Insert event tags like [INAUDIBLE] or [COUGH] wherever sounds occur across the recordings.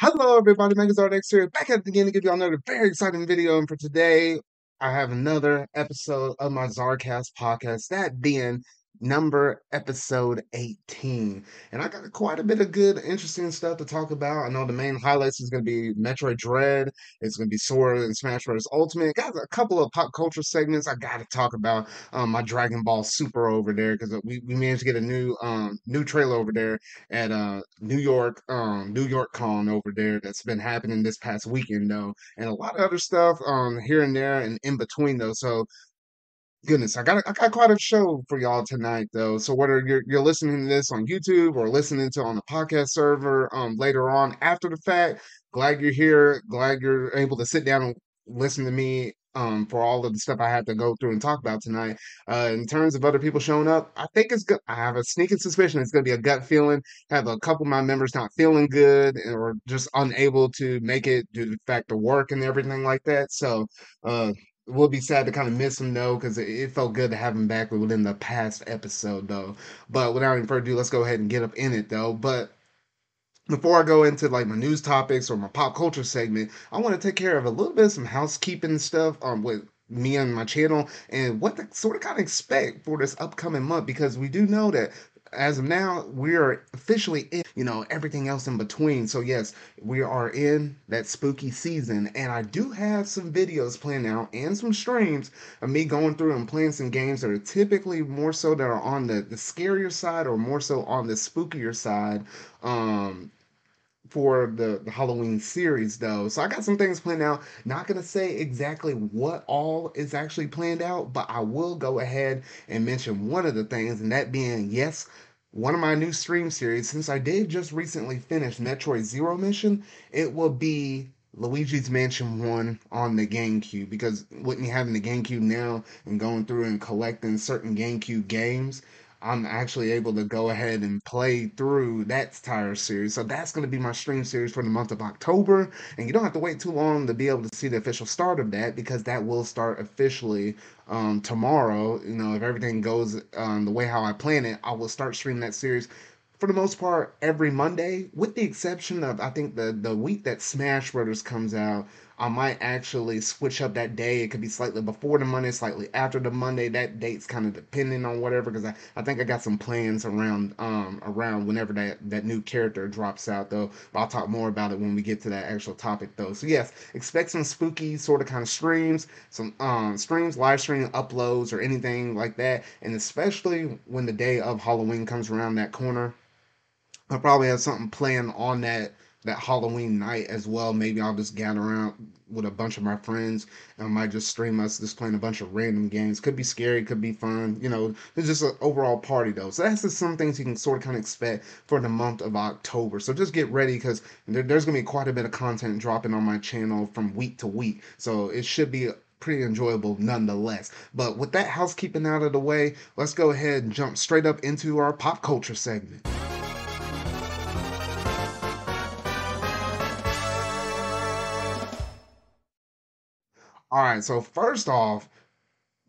Hello, everybody. Megazord X here, back at it again to give y'all another very exciting video. And for today, I have another episode of my Czarcast podcast, that being number episode 18. And I got quite a bit of good, interesting stuff to talk about. I know the main highlights is going to be Metroid Dread, it's going to be Sora and Smash Bros. Ultimate. Got a couple of pop culture segments I got to talk about. Um, my Dragon Ball Super over there because we, we managed to get a new um new trailer over there at uh New York um New York Con over there that's been happening this past weekend though, and a lot of other stuff um here and there and in between though. So Goodness, I got I got quite a show for y'all tonight though. So whether you're you're listening to this on YouTube or listening to on the podcast server um later on after the fact, glad you're here. Glad you're able to sit down and listen to me um for all of the stuff I had to go through and talk about tonight. Uh in terms of other people showing up, I think it's good. I have a sneaking suspicion it's gonna be a gut feeling. Have a couple of my members not feeling good or just unable to make it due to the fact of work and everything like that. So uh We'll be sad to kind of miss him though, because it, it felt good to have him back within the past episode though. But without any further ado, let's go ahead and get up in it though. But before I go into like my news topics or my pop culture segment, I want to take care of a little bit of some housekeeping stuff um with me and my channel and what to sort of kind of expect for this upcoming month because we do know that as of now, we are officially in, you know, everything else in between. So, yes, we are in that spooky season. And I do have some videos planned out and some streams of me going through and playing some games that are typically more so that are on the, the scarier side or more so on the spookier side. Um, for the, the Halloween series though. So I got some things planned out. Not gonna say exactly what all is actually planned out, but I will go ahead and mention one of the things, and that being yes, one of my new stream series. Since I did just recently finish Metroid Zero Mission, it will be Luigi's Mansion 1 on the GameCube because with me having the GameCube now and going through and collecting certain GameCube games, I'm actually able to go ahead and play through that entire series. So that's going to be my stream series for the month of October. And you don't have to wait too long to be able to see the official start of that because that will start officially um, tomorrow. You know, if everything goes um, the way how I plan it, I will start streaming that series for the most part every Monday, with the exception of I think the the week that Smash Brothers comes out, I might actually switch up that day. It could be slightly before the Monday, slightly after the Monday. That date's kind of depending on whatever, because I, I think I got some plans around um around whenever that that new character drops out though. But I'll talk more about it when we get to that actual topic though. So yes, expect some spooky sort of kind of streams, some um streams, live stream uploads, or anything like that, and especially when the day of Halloween comes around that corner. I'll probably have something planned on that that Halloween night as well. Maybe I'll just gather around with a bunch of my friends and I might just stream us just playing a bunch of random games. Could be scary, could be fun. You know, it's just an overall party though. So that's just some things you can sort of kind of expect for the month of October. So just get ready because there, there's gonna be quite a bit of content dropping on my channel from week to week. So it should be pretty enjoyable nonetheless. But with that housekeeping out of the way, let's go ahead and jump straight up into our pop culture segment. All right, so first off,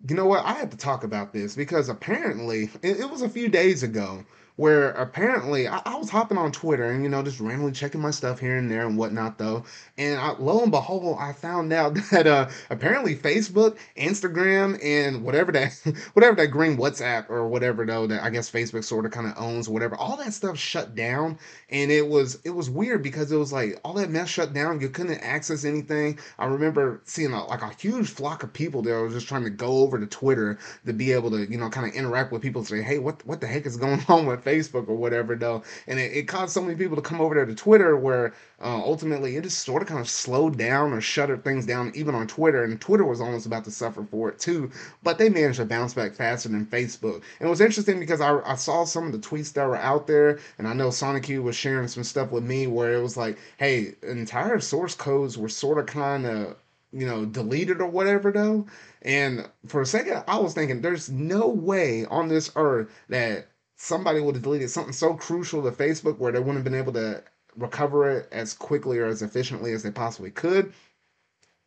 you know what? I have to talk about this because apparently it, it was a few days ago where apparently I, I, was hopping on Twitter and you know just randomly checking my stuff here and there and whatnot though, and I, lo and behold, I found out [LAUGHS] that uh, apparently Facebook, Instagram, and whatever that [LAUGHS] whatever that green WhatsApp or whatever though that I guess Facebook sort of kind of owns whatever all that stuff shut down, and it was it was weird because it was like all that mess shut down, you couldn't access anything. I remember seeing a, like a huge flock of people that were just trying to go over to Twitter to be able to you know kind of interact with people, say hey what what the heck is going [LAUGHS] on with Facebook or whatever though, and it, it caused so many people to come over there to Twitter where uh, ultimately it just sort of kind of slowed down or shuttered things down even on Twitter, and Twitter was almost about to suffer for it too, but they managed to bounce back faster than Facebook. And it was interesting because I, I saw some of the tweets that were out there, and I know Sonic U was sharing some stuff with me where it was like, hey, entire source codes were sort of kind of you know, deleted or whatever though. And for a second, I was thinking, there's no way on this earth that somebody would have deleted something so crucial to Facebook where they wouldn't have been able to recover it as quickly or as efficiently as they possibly could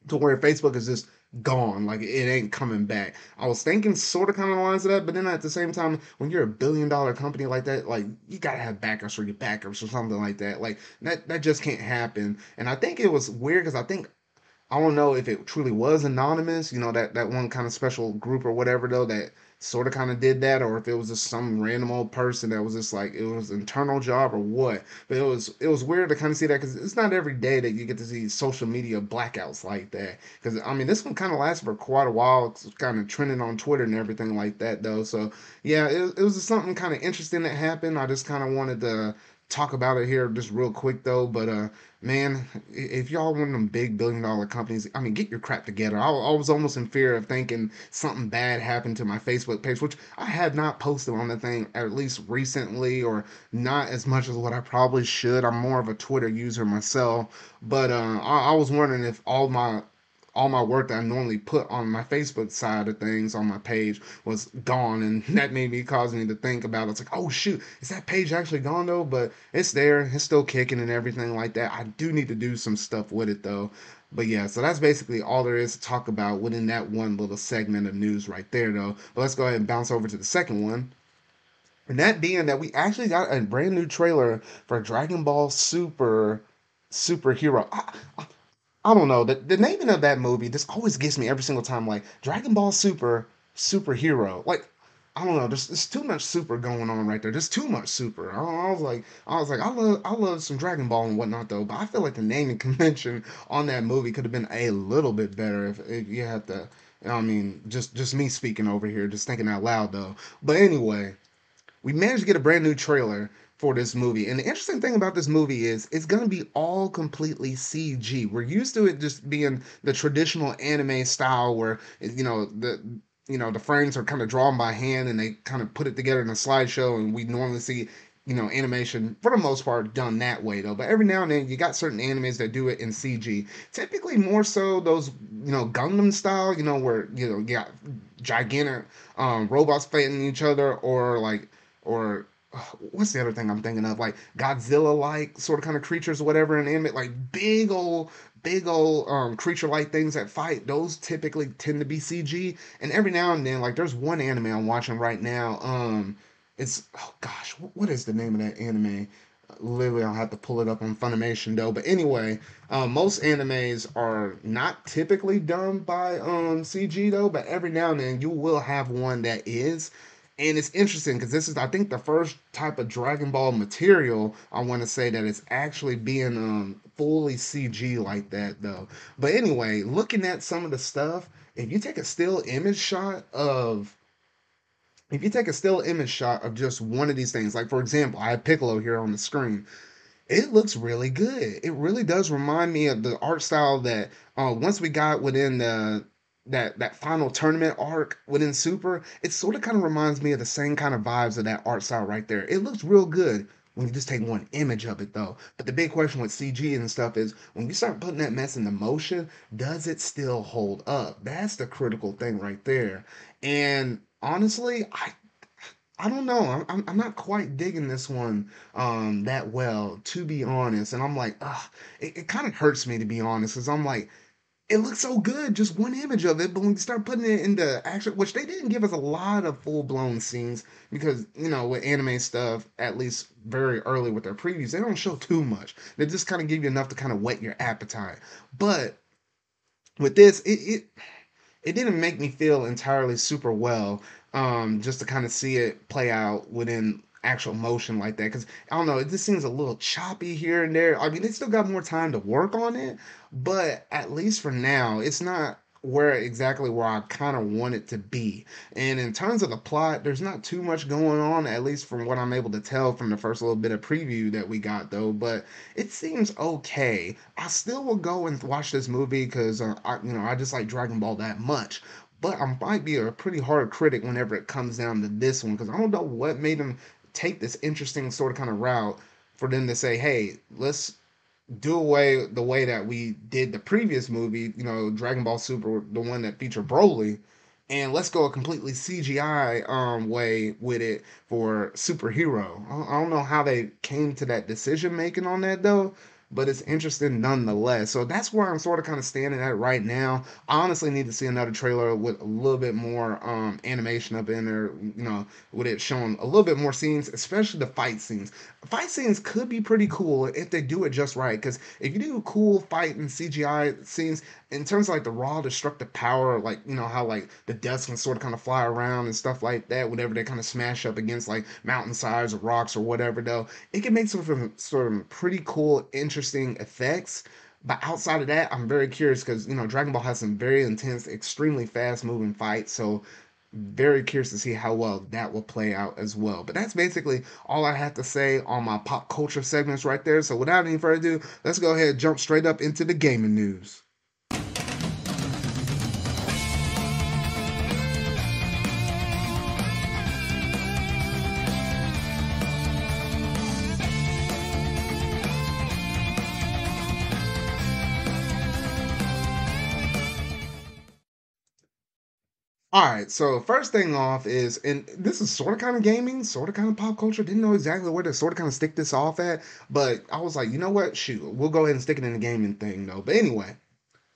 to where Facebook is just gone. Like it ain't coming back. I was thinking sort of kind of lines of that, but then at the same time, when you're a billion dollar company like that, like you gotta have backers for your backers or something like that. Like that that just can't happen. And I think it was weird because I think I don't know if it truly was anonymous, you know, that that one kind of special group or whatever though that sort of kind of did that, or if it was just some random old person that was just like it was internal job or what. But it was it was weird to kind of see that because it's not every day that you get to see social media blackouts like that. Because I mean, this one kind of lasted for quite a while, it's kind of trending on Twitter and everything like that though. So yeah, it, it was just something kind of interesting that happened. I just kind of wanted to talk about it here just real quick though. But uh, man, if y'all one of them big billion dollar companies, I mean, get your crap together. I, I was almost in fear of thinking something bad happened to my Facebook page, which I have not posted on the thing at least recently, or not as much as what I probably should. I'm more of a Twitter user myself, but uh, I, I was wondering if all my all my work that I normally put on my Facebook side of things on my page was gone, and [LAUGHS] that made me cause me to think about it. It's like, oh shoot, is that page actually gone though? But it's there, it's still kicking and everything like that. I do need to do some stuff with it though. But yeah, so that's basically all there is to talk about within that one little segment of news right there though. But let's go ahead and bounce over to the second one. And that being that we actually got a brand new trailer for Dragon Ball Super superhero. I, I don't know. The, the naming of that movie just always gets me every single time. Like Dragon Ball Super superhero. Like I don't know. There's, there's too much super going on right there. There's too much super. I, I was like, I was like, I love, I love some Dragon Ball and whatnot though. But I feel like the naming [LAUGHS] convention on that movie could have been a little bit better if, if you had to. I mean, just just me speaking over here, just thinking out loud though. But anyway, we managed to get a brand new trailer for this movie. And the interesting thing about this movie is it's going to be all completely CG. We're used to it just being the traditional anime style where you know the you know the frames are kind of drawn by hand and they kind of put it together in a slideshow and we normally see you know animation for the most part done that way though but every now and then you got certain animes that do it in cg typically more so those you know gundam style you know where you know you got gigantic um robots fighting each other or like or [SIGHS] what's the other thing I'm thinking of? Like Godzilla like sort of kind of creatures or whatever in anime, like big old big old um creature like things that fight, those typically tend to be CG. And every now and then, like there's one anime I'm watching right now. Um it's oh gosh, what is the name of that anime? Literally, I'll have to pull it up on Funimation though. But anyway, um, most animes are not typically done by um CG though, but every now and then you will have one that is and it's interesting because this is i think the first type of dragon ball material i want to say that it's actually being um, fully cg like that though. But anyway looking at some of the stuff if you take a still image shot of if you take a still image shot of just one of these things like for example i have piccolo here on the screen it looks really good. It really does remind me of the art style that uh, once we got within the that that final tournament arc within Super, it sort of kind of reminds me of the same kind of vibes of that art style right there. It looks real good when you just take one image of it though. But the big question with CG and stuff is when you start putting that mess into motion, does it still hold up? That's the critical thing right there. And honestly, I I don't know. I'm, I'm not quite digging this one um, that well, to be honest. And I'm like, ugh, it, it kind of hurts me to be honest, because I'm like, it looks so good, just one image of it. But when you start putting it into action, which they didn't give us a lot of full blown scenes because, you know, with anime stuff, at least very early with their previews, they don't show too much. They just kind of give you enough to kind of whet your appetite. But with this, it, it it didn't make me feel entirely super well um, just to kind of see it play out within actual motion like that because I don't know, it just seems a little choppy here and there. I mean, they still got more time to work on it, but at least for now, it's not where exactly where I kind of want it to be. And in terms of the plot, there's not too much going on, at least from what I'm able to tell from the first little bit of preview that we got, though. But it seems okay. I still will go and watch this movie because uh, I, you know, I just like Dragon Ball that much. But I might be a pretty hard critic whenever it comes down to this one because I don't know what made them take this interesting sort of kind of route for them to say, hey, let's do away the way that we did the previous movie, you know, Dragon Ball Super, the one that featured Broly, and let's go a completely CGI um way with it for superhero. I don't know how they came to that decision making on that though, but it's interesting nonetheless. So that's where I'm sort of kind of standing at right now. I honestly need to see another trailer with a little bit more um, animation up in there, you know, with it showing a little bit more scenes, especially the fight scenes. Fight scenes could be pretty cool if they do it just right. Because if you do cool fight and CGI scenes, in terms of like the raw destructive power, like you know how like the dust can sort of kind of fly around and stuff like that, whenever they kind of smash up against like mountainsides or rocks or whatever, though, it can make some of, pretty cool, interesting effects. But outside of that, I'm very curious because you know Dragon Ball has some very intense, extremely fast moving fights. So very curious to see how well that will play out as well. But that's basically all I have to say on my pop culture segments right there. So without any further ado, let's go ahead and jump straight up into the gaming news. All right, so first thing off is, and this is sort of kind of gaming, sort of kind of pop culture. Didn't know exactly where to sort of kind of stick this off at, but I was like, you know what? Shoot, we'll go ahead and stick it in the gaming thing though. But anyway,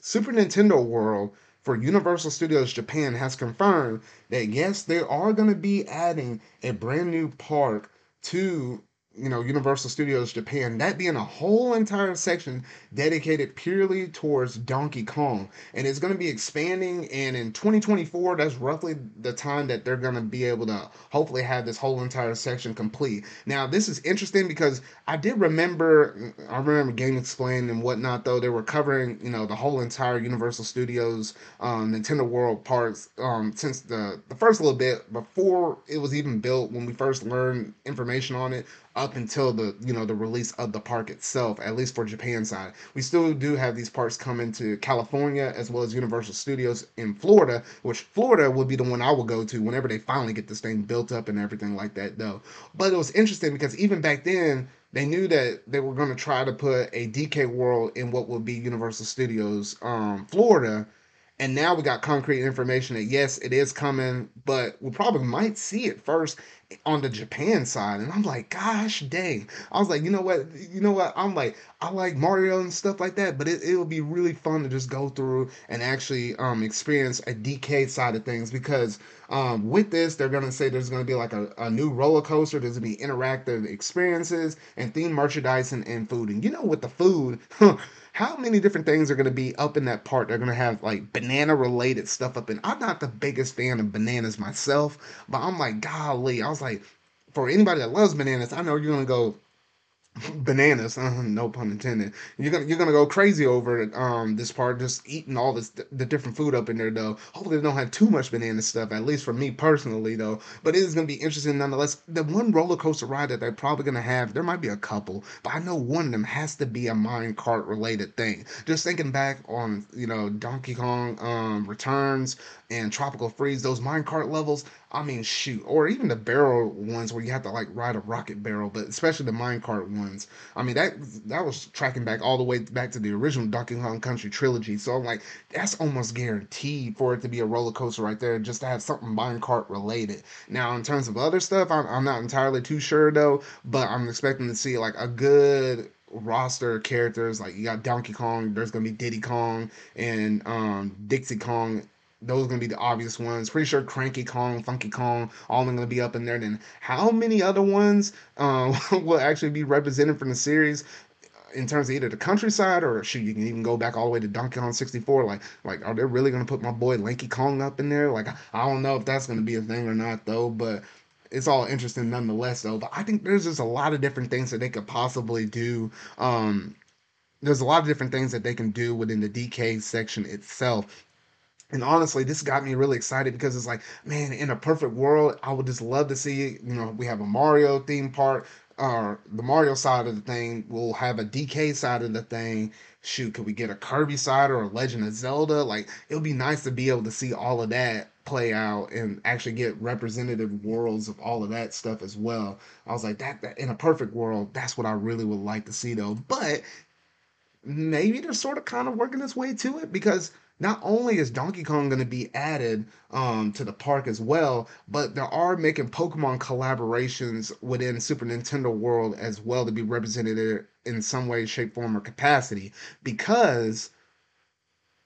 Super Nintendo World for Universal Studios Japan has confirmed that yes, they are going to be adding a brand new park to you know Universal Studios Japan. That being a whole entire section dedicated purely towards Donkey Kong, and it's going to be expanding. And in 2024, that's roughly the time that they're going to be able to hopefully have this whole entire section complete. Now, this is interesting because I did remember, I remember GameXplain and whatnot, though they were covering you know the whole entire Universal Studios um, Nintendo World parts um, since the the first little bit before it was even built when we first learned information on it up until the you know the release of the park itself at least for japan side. We still do have these parks coming to california as well as universal studios in florida which florida would be the one i would go to whenever they finally get this thing built up and everything like that though. But it was interesting because even back then they knew that they were going to try to put a dk world in what would be universal studios um, florida. And now we got concrete information that yes, it is coming, but we probably might see it first on the Japan side. And I'm like, gosh dang. I was like, you know what? You know what? I'm like, I like Mario and stuff like that, but it, it'll be really fun to just go through and actually um, experience a DK side of things because um, with this, they're to say there's to be like a, a new roller coaster. There's to be interactive experiences and themed merchandise and, and food. And you know, with the food, [LAUGHS] how many different things are going to be up in that part? They're going to have like banana related stuff up in. I'm not the biggest fan of bananas myself, but I'm like, golly, I was like, for anybody that loves bananas, I know you're to go bananas [LAUGHS] no pun intended. You're gonna you're gonna go crazy over um this part just eating all this the different food up in there though. Hopefully they don't have too much banana stuff at least for me personally though. But it is gonna be interesting nonetheless. The one roller coaster ride that they're probably gonna have there might be a couple but i know one of them has to be a mine cart related thing. Just thinking back on you know donkey kong um returns and tropical freeze those mine cart levels I mean, shoot, or even the barrel ones where you have to like ride a rocket barrel, but especially the minecart ones. I mean, that that was tracking back all the way back to the original Donkey Kong Country trilogy. So I'm like, that's almost guaranteed for it to be a roller coaster right there, just to have something minecart related. Now, in terms of other stuff, I'm, I'm not entirely too sure though, but I'm expecting to see like a good roster of characters. Like you got Donkey Kong, there's gonna be Diddy Kong and um, Dixie Kong those are gonna be the obvious ones. Pretty sure Cranky Kong, Funky Kong, all of them gonna be up in there. Then how many other ones um, [LAUGHS] will actually be represented from the series? in terms of either the countryside or shoot, you can even go back all the way to Donkey Kong 64. Like, like, are they really gonna put my boy Lanky Kong up in there? Like, I don't know if that's gonna be a thing or not, though. But it's all interesting nonetheless, though. But I think there's just a lot of different things that they could possibly do. Um, there's a lot of different things that they can do within the DK section itself and honestly, this got me really excited because it's like, man, in a perfect world, I would just love to see, you know, we have a Mario theme park, or the Mario side of the thing. We'll have a DK side of the thing. Shoot, could we get a Kirby side or a Legend of Zelda? Like, it would be nice to be able to see all of that play out and actually get representative worlds of all of that stuff as well. I was like, that, that in a perfect world, that's what I really would like to see though. But maybe they're sort of kind of working its way to it because not only is Donkey Kong going to be added um, to the park as well, but they are making Pokemon collaborations within Super Nintendo World as well to be represented in some way, shape, form, or capacity because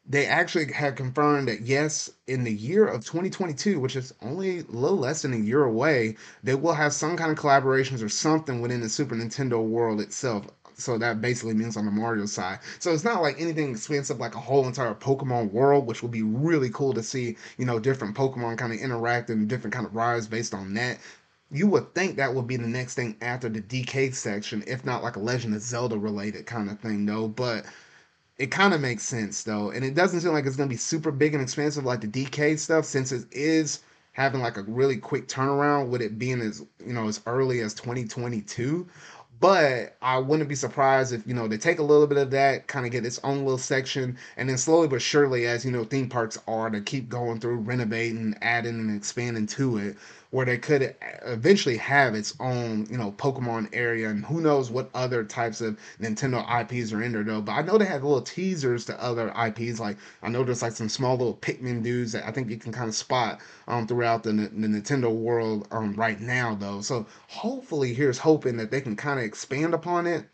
they actually have confirmed that yes, in the year of 2022, which is only a little less than a year away, they will have some kind of collaborations or something within the Super Nintendo world itself. So that basically means on the Mario side. So it's not like anything expensive like a whole entire Pokemon world, which would be really cool to see, you know, different Pokemon kind of interact and different kind of rides based on that. You would think that would be the next thing after the DK section, if not like a Legend of Zelda related kind of thing, though. But it kind of makes sense though, and it doesn't seem like it's gonna be super big and expensive like the DK stuff, since it is having like a really quick turnaround with it being as you know as early as 2022. But I wouldn't be surprised if you know they take a little bit of that, kind of get its own little section, and then slowly but surely, as you know, theme parks are to keep going through, renovating, adding, and expanding to it, where they could eventually have its own, you know, Pokemon area, and who knows what other types of Nintendo IPs are in there though. But I know they have little teasers to other IPs, like I know there's like some small little Pikmin dudes that I think you can kind of spot um throughout the, the Nintendo world um right now though. So hopefully, here's hoping that they can kind of expand upon it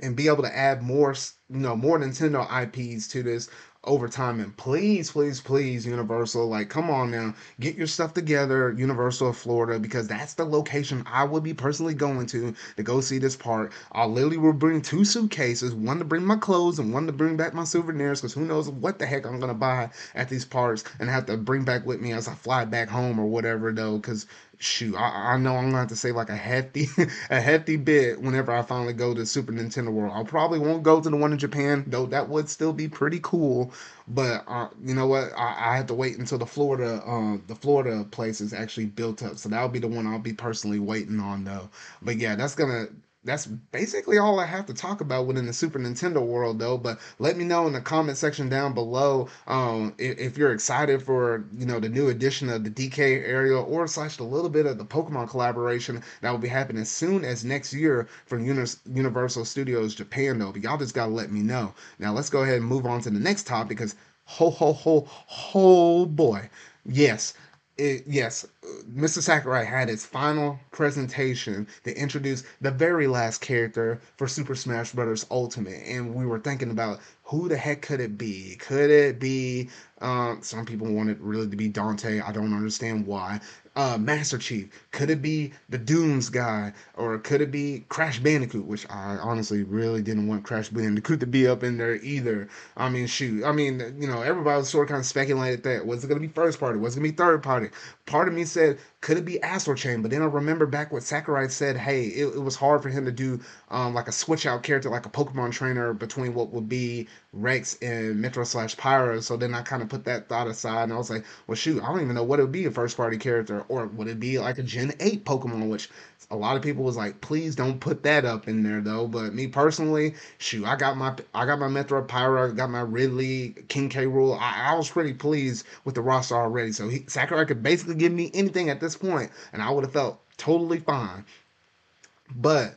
and be able to add more, you know, more Nintendo IPs to this over time. And please, please, please, Universal, like, come on now, get your stuff together, Universal of Florida, because that's the location I would be personally going to to go see this park. I literally will bring two suitcases, one to bring my clothes and one to bring back my souvenirs, because who knows what the heck I'm gonna buy at these parks and have to bring back with me as I fly back home or whatever though, because shoot, I, I know I'm gonna have to save like a hefty [LAUGHS] a hefty bit whenever I finally go to Super Nintendo World. I probably won't go to the one in Japan, though that would still be pretty cool. But uh, you know what? I, I have to wait until the Florida uh, the Florida place is actually built up. So that'll be the one I'll be personally waiting on though. But yeah, that's gonna that's basically all I have to talk about within the Super Nintendo world, though. But let me know in the comment section down below um, if, if, you're excited for you know the new edition of the DK area or slash a little bit of the Pokemon collaboration that will be happening as soon as next year from Universal Studios Japan, though. But y'all just gotta let me know. Now let's go ahead and move on to the next topic because ho ho ho ho boy, yes it, yes, Mr. Sakurai had his final presentation to introduce the very last character for Super Smash Bros. Ultimate, and we were thinking about who the heck could it be? Could it be? Um, some people want it really to be Dante. I don't understand why uh, Master Chief? Could it be the Dooms guy? Or could it be Crash Bandicoot? Which I honestly really didn't want Crash Bandicoot to be up in there either. I mean, shoot. I mean, you know, everybody was sort of kind of speculated that was it going to be first party? Was it going to be third party? Part of me said, could it be Astral Chain? But then I remember back what Sakurai said, hey, it, it was hard for him to do um, like a switch out character, like a Pokemon trainer between what would be Rex and Mythra slash Pyra. So then I kind of put that thought aside and I was like, well, shoot, I don't even know what it would be a first party character or would it be like a Gen 8 Pokemon, which a lot of people was like, please don't put that up in there though. But me personally, shoot, I got my I got my Mythra Pyra, got my Ridley, King K. Rool. I, I, was pretty pleased with the roster already. So he, Sakurai could basically give me anything at this point, and I would have felt totally fine. But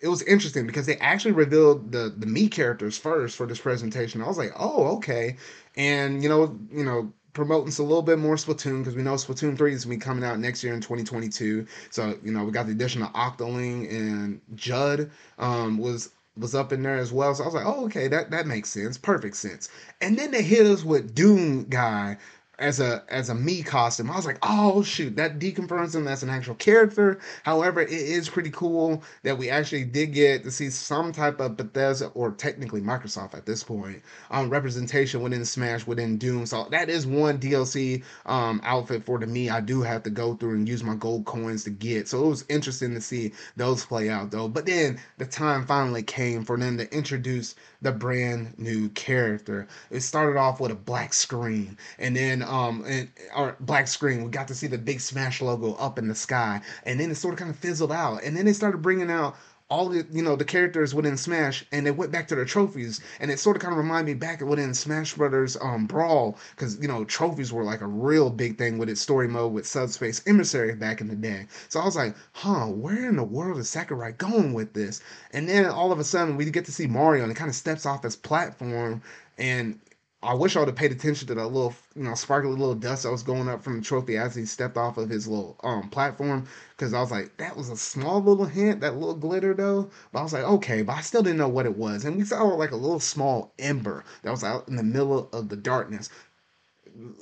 it was interesting because they actually revealed the the Mii characters first for this presentation. I was like, oh, okay. And you know, you know, promoting a little bit more Splatoon because we know Splatoon 3 is going to be coming out next year in 2022. So, you know, we got the addition of Octoling and Judd um, was was up in there as well. So I was like, oh, okay, that, that makes sense. Perfect sense. And then they hit us with Doom Guy, as a as a Mii costume. I was like, oh shoot, that deconfirms him as an actual character. However, it is pretty cool that we actually did get to see some type of Bethesda or technically Microsoft at this point um, representation within Smash within Doom. So that is one DLC um, outfit for the Mii I do have to go through and use my gold coins to get. So it was interesting to see those play out though. But then the time finally came for them to introduce the brand new character. It started off with a black screen and then um and our black screen we got to see the big smash logo up in the sky and then it sort of kind of fizzled out and then they started bringing out all the you know the characters within Smash, and they went back to their trophies, and it sort of kind of reminded me back within Smash Brothers um, Brawl, because you know trophies were like a real big thing with its story mode with Subspace Emissary back in the day. So I was like, huh, where in the world is Sakurai going with this? And then all of a sudden we get to see Mario, and it kind of steps off his platform, and I wish I would have paid attention to that little, you know, sparkly little dust that was going up from the trophy as he stepped off of his little um platform. Because I was like, that was a small little hint, that little glitter though. But I was like, okay, but I still didn't know what it was. And we saw like a little small ember that was out in the middle of the darkness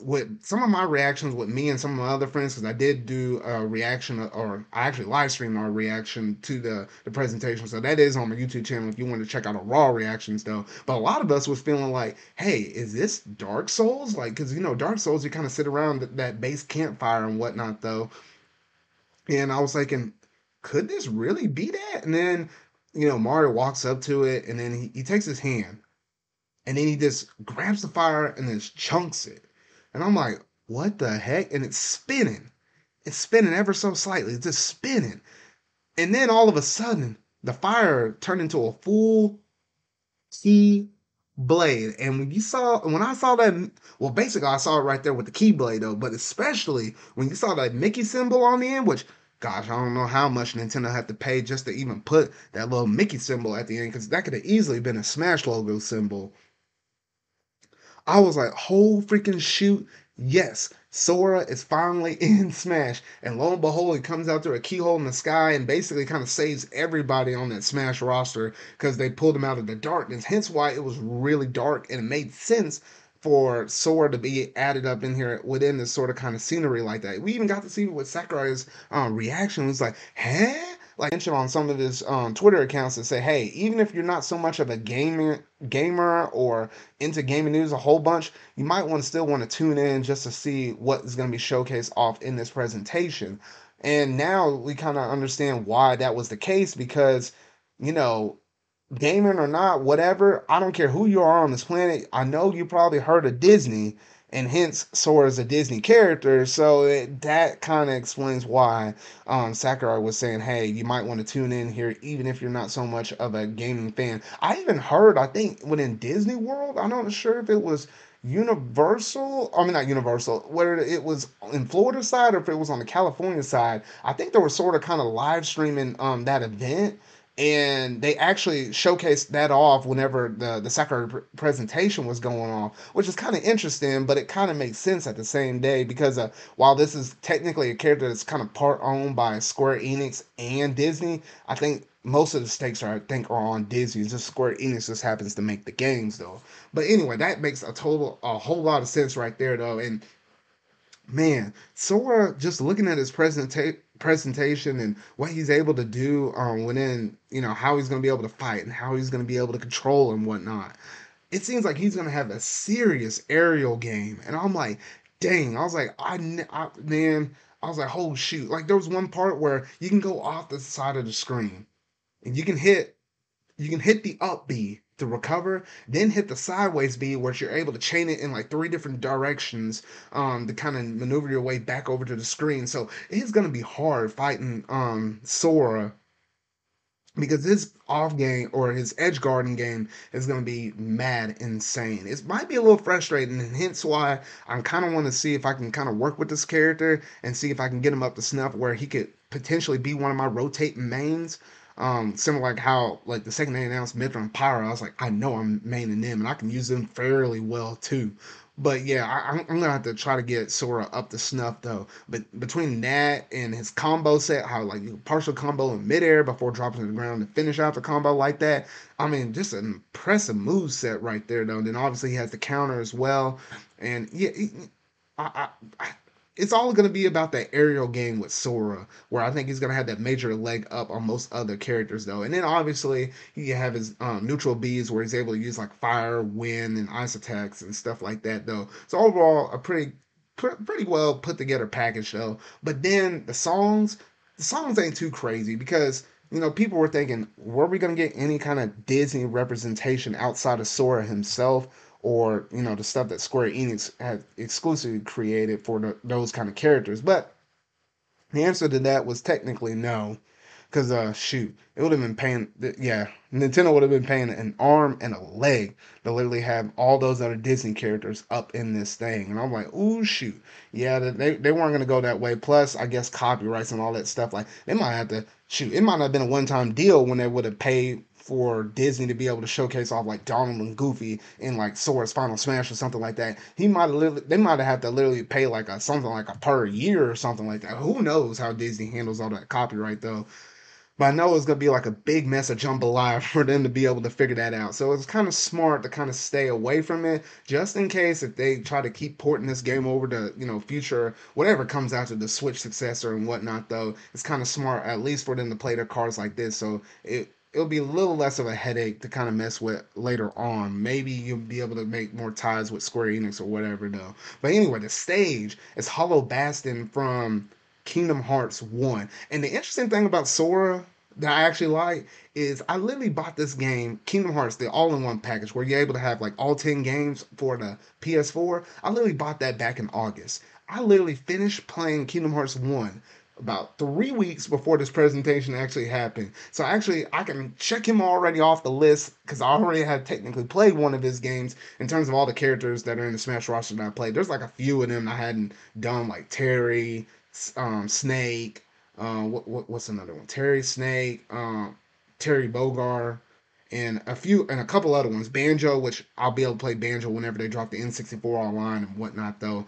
with some of my reactions with me and some of my other friends because I did do a reaction or I actually live streamed our reaction to the the presentation. So that is on my YouTube channel if you want to check out our raw reactions though. But a lot of us was feeling like, hey, is this Dark Souls? Like, because you know, Dark Souls, you kind of sit around that base campfire and whatnot though. And I was thinking, could this really be that? And then, you know, Mario walks up to it and then he, he takes his hand and then he just grabs the fire and then chunks it and I'm like, what the heck? And it's spinning. It's spinning ever so slightly. It's just spinning. And then all of a sudden, the fire turned into a full key blade. And when you saw, when I saw that, well, basically I saw it right there with the key blade though, but especially when you saw that Mickey symbol on the end, which gosh, I don't know how much Nintendo had to pay just to even put that little Mickey symbol at the end, because that could have easily been a Smash logo symbol. I was like, whole freaking shoot. Yes, Sora is finally [LAUGHS] in Smash. And lo and behold, he comes out through a keyhole in the sky and basically kind of saves everybody on that Smash roster because they pulled him out of the darkness. Hence why it was really dark and it made sense for Sora to be added up in here within this sort of kind of scenery like that. We even got to see what Sakurai's um, reaction was like, huh? Like mentioned on some of his um, Twitter accounts and say, hey, even if you're not so much of a gamer gamer or into gaming news a whole bunch, you might want to still want to tune in just to see what is going to be showcased off in this presentation. And now we kind of understand why that was the case because, you know, gaming or not, whatever, I don't care who you are on this planet. I know you probably heard of Disney and hence Sora's a Disney character. So it, that kind of explains why um, Sakurai was saying, "Hey, you might want to tune in here, even if you're not so much of a gaming fan." I even heard, I think, within Disney World, I'm not sure if it was Universal, I mean not Universal, whether it was in Florida side or if it was on the California side. I think they were sort of kind of live streaming um, that event and they actually showcased that off whenever the the pr- presentation was going on, which is kind of interesting, but it kind of makes sense at the same day because uh, while this is technically a character that's kind of part owned by Square Enix and Disney, I think most of the stakes are I think are on Disney. Just Square Enix just happens to make the games though. But anyway, that makes a total a whole lot of sense right there though, and man, Sora just looking at his presenta- presentation and what he's able to do um, within, you know, how he's going to be able to fight and how he's going to be able to control and whatnot. It seems like he's going to have a serious aerial game. And I'm like, dang, I was like, I, I man, I was like, oh shoot. Like there was one part where you can go off the side of the screen and you can hit, you can hit the up B to recover, then hit the sideways B where you're able to chain it in like three different directions um, to kind of maneuver your way back over to the screen. So it's gonna be hard fighting um, Sora because his off game or his edge guarding game is going to be mad insane. It might be a little frustrating, and hence why I kind of want to see if I can kind of work with this character and see if I can get him up to snuff where he could potentially be one of my rotating mains. Um, similar like how like the second they announced and Pyra, I was like, I know I'm maining them and I can use them fairly well too. But yeah, I, am gonna have to try to get Sora up to snuff though. But between that and his combo set, how like partial combo in midair before dropping to the ground to finish out the combo like that, I mean, just an impressive move set right there though. And then obviously he has the counter as well, and yeah, I, I, it's all going to be about that aerial game with Sora, where I think he's going to have that major leg up on most other characters, though. And then obviously you have his um, neutral bees, where he's able to use like fire, wind, and ice attacks and stuff like that, though. So overall, a pretty pretty well put together package, though. But then the songs, the songs ain't too crazy because you know people were thinking, were we going to get any kind of Disney representation outside of Sora himself? Or you know the stuff that Square Enix had exclusively created for the, those kind of characters. But the answer to that was technically no, because uh shoot, it would have been paying yeah Nintendo would have been paying an arm and a leg to literally have all those other Disney characters up in this thing, and I'm like, ooh shoot, yeah they they weren't gonna go that way. Plus, I guess copyrights and all that stuff like they might have to shoot. It might not have been a one time deal when they would have paid for Disney to be able to showcase off like Donald and Goofy in like Sora's Final Smash or something like that, he might have they might have had to literally pay like a something like a per year or something like that. Who knows how Disney handles all that copyright though? But I know it's gonna be like a big mess of jambalaya [LAUGHS] for them to be able to figure that out. So it's kind of smart to kind of stay away from it, just in case if they try to keep porting this game over to you know future whatever comes to the Switch successor and whatnot. Though it's kind of smart at least for them to play their cards like this. So it it'll be a little less of a headache to kind of mess with later on. Maybe you'll be able to make more ties with Square Enix or whatever though. But anyway, the stage is Hollow Bastion from Kingdom Hearts 1. And the interesting thing about Sora that I actually like is I literally bought this game, Kingdom Hearts, the all in one package where you're able to have like all 10 games for the PS4. I literally bought that back in August. I literally finished playing Kingdom Hearts 1 about three weeks before this presentation actually happened. So actually, I can check him already off the list because I already had technically played one of his games in terms of all the characters that are in the Smash roster that I played. There's like a few of them I hadn't done, like Terry, um, Snake. Uh, what, what, what's another one? Terry Snake, um, Terry Bogard, and a few and a couple other ones. Banjo, which I'll be able to play Banjo whenever they drop the N64 online and whatnot, though.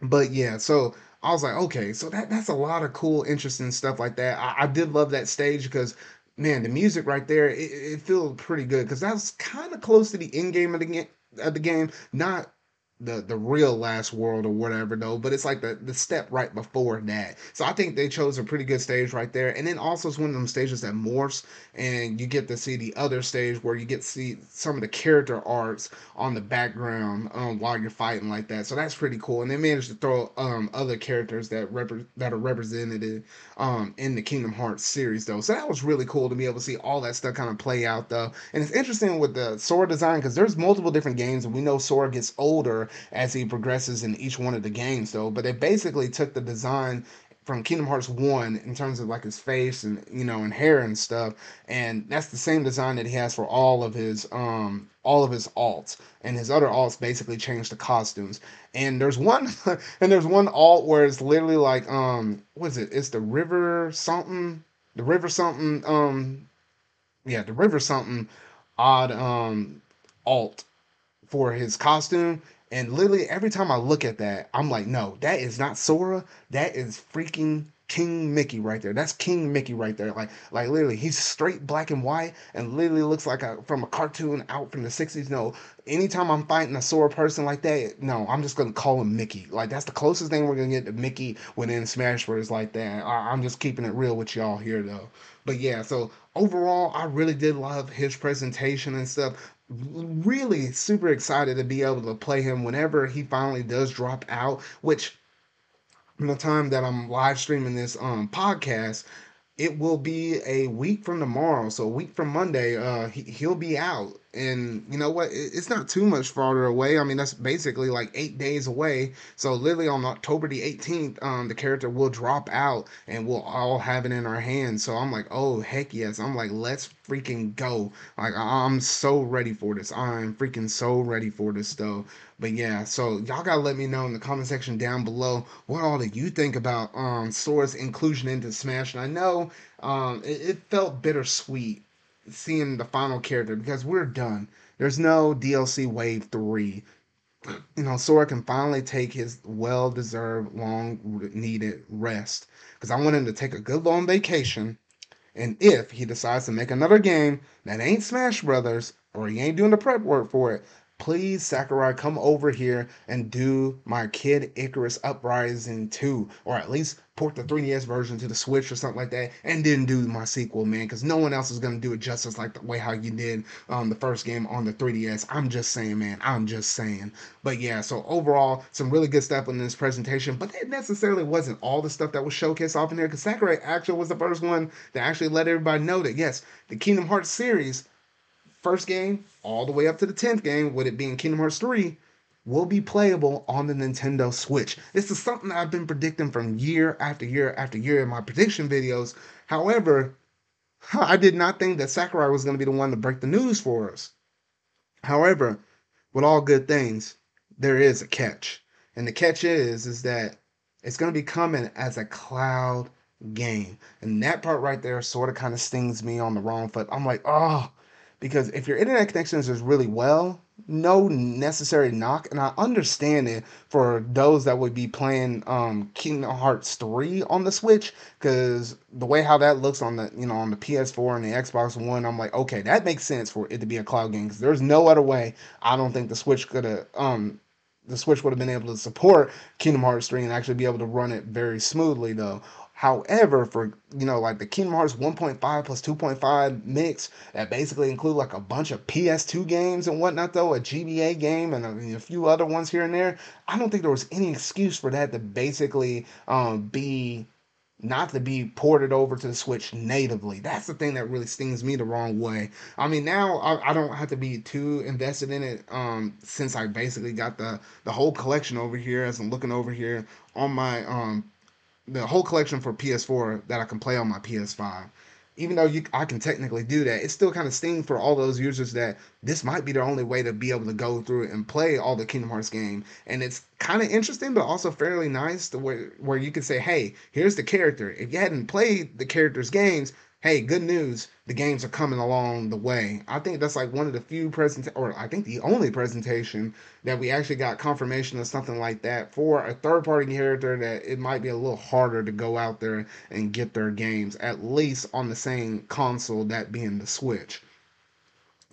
But yeah, so I was like, okay, so that that's a lot of cool, interesting stuff like that. I, I did love that stage because man, the music right there, it, it feels pretty good because that's kind of close to the end game of the game of the game, not the the real last world or whatever though but it's like the the step right before that. So i think they chose a pretty good stage right there. And then also it's one of them stages that morphs and you get to see the other stage where you get to see some of the character arts on the background um, while you're fighting like that. So that's pretty cool. And they managed to throw um other characters that rep- that are represented um in the kingdom hearts series though. So that was really cool to be able to see all that stuff kind of play out though. And it's interesting with the sword design because there's multiple different games and we know Sora gets older as he progresses in each one of the games, though. But they basically took the design from Kingdom Hearts 1 in terms of like his face and you know and hair and stuff. And that's the same design that he has for all of his um all of his alts. And his other alts basically change the costumes. And there's one [LAUGHS] and there's one alt where it's literally like um what is it? It's the river something? The river something um yeah the river something odd um alt for his costume and literally every time I look at that, I'm like, no, that is not Sora. That is freaking King Mickey right there. That's King Mickey right there. Like, like literally, he's straight black and white, and literally looks like a from a cartoon out from the '60s. No, anytime I'm fighting a Sora person like that, no, I'm just gonna call him Mickey. Like that's the closest thing we're gonna get to Mickey within Smash Bros. Like that. I, I'm just keeping it real with y'all here though. But yeah, so overall, I really did love his presentation and stuff really super excited to be able to play him whenever he finally does drop out, which from the time that I'm live streaming this um podcast, it will be a week from tomorrow. So a week from Monday, uh, he, he'll be out. And you know what? It's not too much farther away. I mean, that's basically like eight days away. So literally on October the 18th, um, the character will drop out and we'll all have it in our hands. So I'm like, oh heck yes. I'm like, let's freaking go. Like I'm so ready for this. I'm freaking so ready for this though. But yeah, so y'all gotta let me know in the comment section down below what all do you think about um Sora's inclusion into Smash. And I know um it, it felt bittersweet seeing the final character because we're done. There's no DLC Wave 3. You know, Sora can finally take his well deserved, long needed rest. Because I want him to take a good long vacation. And if he decides to make another game that ain't Smash Brothers, or he ain't doing the prep work for it, please Sakurai come over here and do my Kid Icarus Uprising 2 or at least port the 3DS version to the Switch or something like that and then do my sequel man because no one else is going to do it justice like the way how you did um, the first game on the 3DS I'm just saying man I'm just saying. But yeah so overall some really good stuff in this presentation but it necessarily wasn't all the stuff that was showcased off in there because Sakurai actually was the first one that actually let everybody know that yes the Kingdom Hearts series first game all the way up to the 10th game, with it being Kingdom Hearts 3, will be playable on the Nintendo Switch. This is something I've been predicting from year after year after year in my prediction videos. However, I did not think that Sakurai was going to be the one to break the news for us. However, with all good things, there is a catch. And the catch is is that it's going to be coming as a cloud game. And that part right there sort of kind of stings me on the wrong foot. I'm like, oh, because if your internet connections is really well, no necessary knock, and I understand it for those that would be playing um Kingdom Hearts 3 on the Switch, because the way how that looks on the you know on the PS4 and the Xbox One, I'm like, okay, that makes sense for it to be a cloud game. Because there's no other way I don't think the Switch could have um the Switch would have been able to support Kingdom Hearts 3 and actually be able to run it very smoothly though. However, for you know, like the Kingdom Hearts 1.5 plus 2.5 mix that basically include like a bunch of PS2 games and whatnot, though a GBA game and a, a few other ones here and there, I don't think there was any excuse for that to basically um, be not to be ported over to the Switch natively. That's the thing that really stings me the wrong way. I mean, now I, I don't have to be too invested in it um, since I basically got the the whole collection over here as I'm looking over here on my um, the whole collection for PS4 that I can play on my PS5. Even though you, I can technically do that, it still kind of stings for all those users that this might be their only way to be able to go through and play all the Kingdom Hearts game. And it's kind of interesting, but also fairly nice to where where you can say, "Hey, here's the character." If you hadn't played the character's games, hey, good news, the games are coming along the way. I think that's like one of the few present, or I think the only presentation that we actually got confirmation of something like that for a third party character that it might be a little harder to go out there and get their games, at least on the same console, that being the Switch.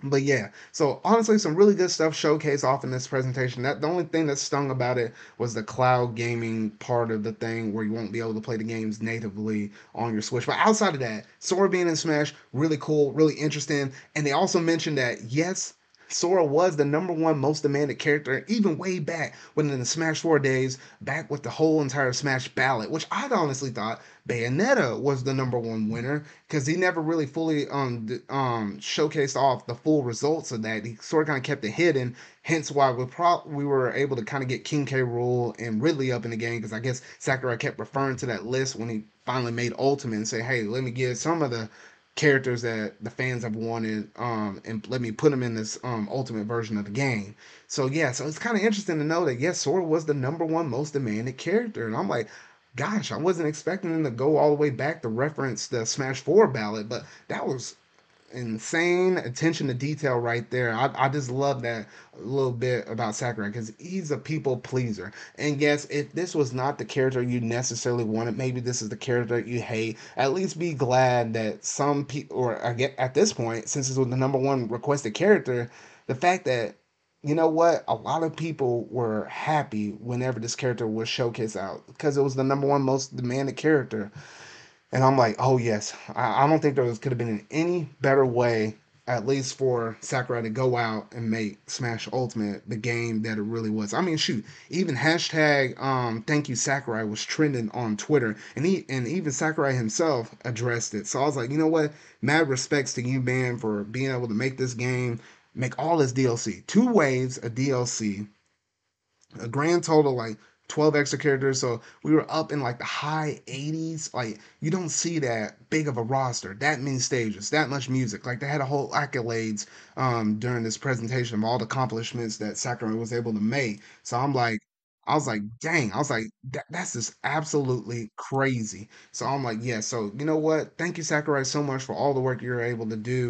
But yeah, so honestly, some really good stuff showcased off in this presentation. That the only thing that stung about it was the cloud gaming part of the thing, where you won't be able to play the games natively on your Switch. But outside of that, Sora being in Smash, really cool, really interesting. And they also mentioned that yes, Sora was the number one most demanded character, even way back when in the Smash 4 days, back with the whole entire Smash ballot, which I'd honestly thought Bayonetta was the number one winner because he never really fully um um showcased off the full results of that. He sort of kind of kept it hidden, hence why we pro- we were able to kind of get King K. Rool and Ridley up in the game because I guess Sakurai kept referring to that list when he finally made Ultimate and say, hey, let me give some of the characters that the fans have wanted um and let me put them in this um ultimate version of the game. So yeah so it's kind of interesting to know that yes sora was the number one most demanded character and i'm like gosh i wasn't expecting them to go all the way back to reference the smash 4 ballot but that was insane attention to detail right there. I, I just love that little bit about Sakurai because he's a people pleaser. And yes, if this was not the character you necessarily wanted, maybe this is the character you hate. At least be glad that some people, or I get at this point, since this was the number one requested character, the fact that you know what? A lot of people were happy whenever this character was showcased out because it was the number one most demanded character. And I'm like, oh yes, I, I don't think there could have been any better way, at least for Sakurai to go out and make Smash Ultimate the game that it really was. I mean, shoot, even hashtag um, Thank You Sakurai was trending on Twitter, and he and even Sakurai himself addressed it. So I was like, you know what? Mad respects to you, man, for being able to make this game, make all this DLC, two waves of DLC a grand total like 12 extra characters so we were up in like the high 80s like you don't see that big of a roster that many stages that much music. Like they had a whole accolades um during this presentation of all the accomplishments that sakurai was able to make. So i'm like i was like dang i was like that, that's just absolutely crazy. So i'm like yeah so you know what? Thank you sakurai so much for all the work you're able to do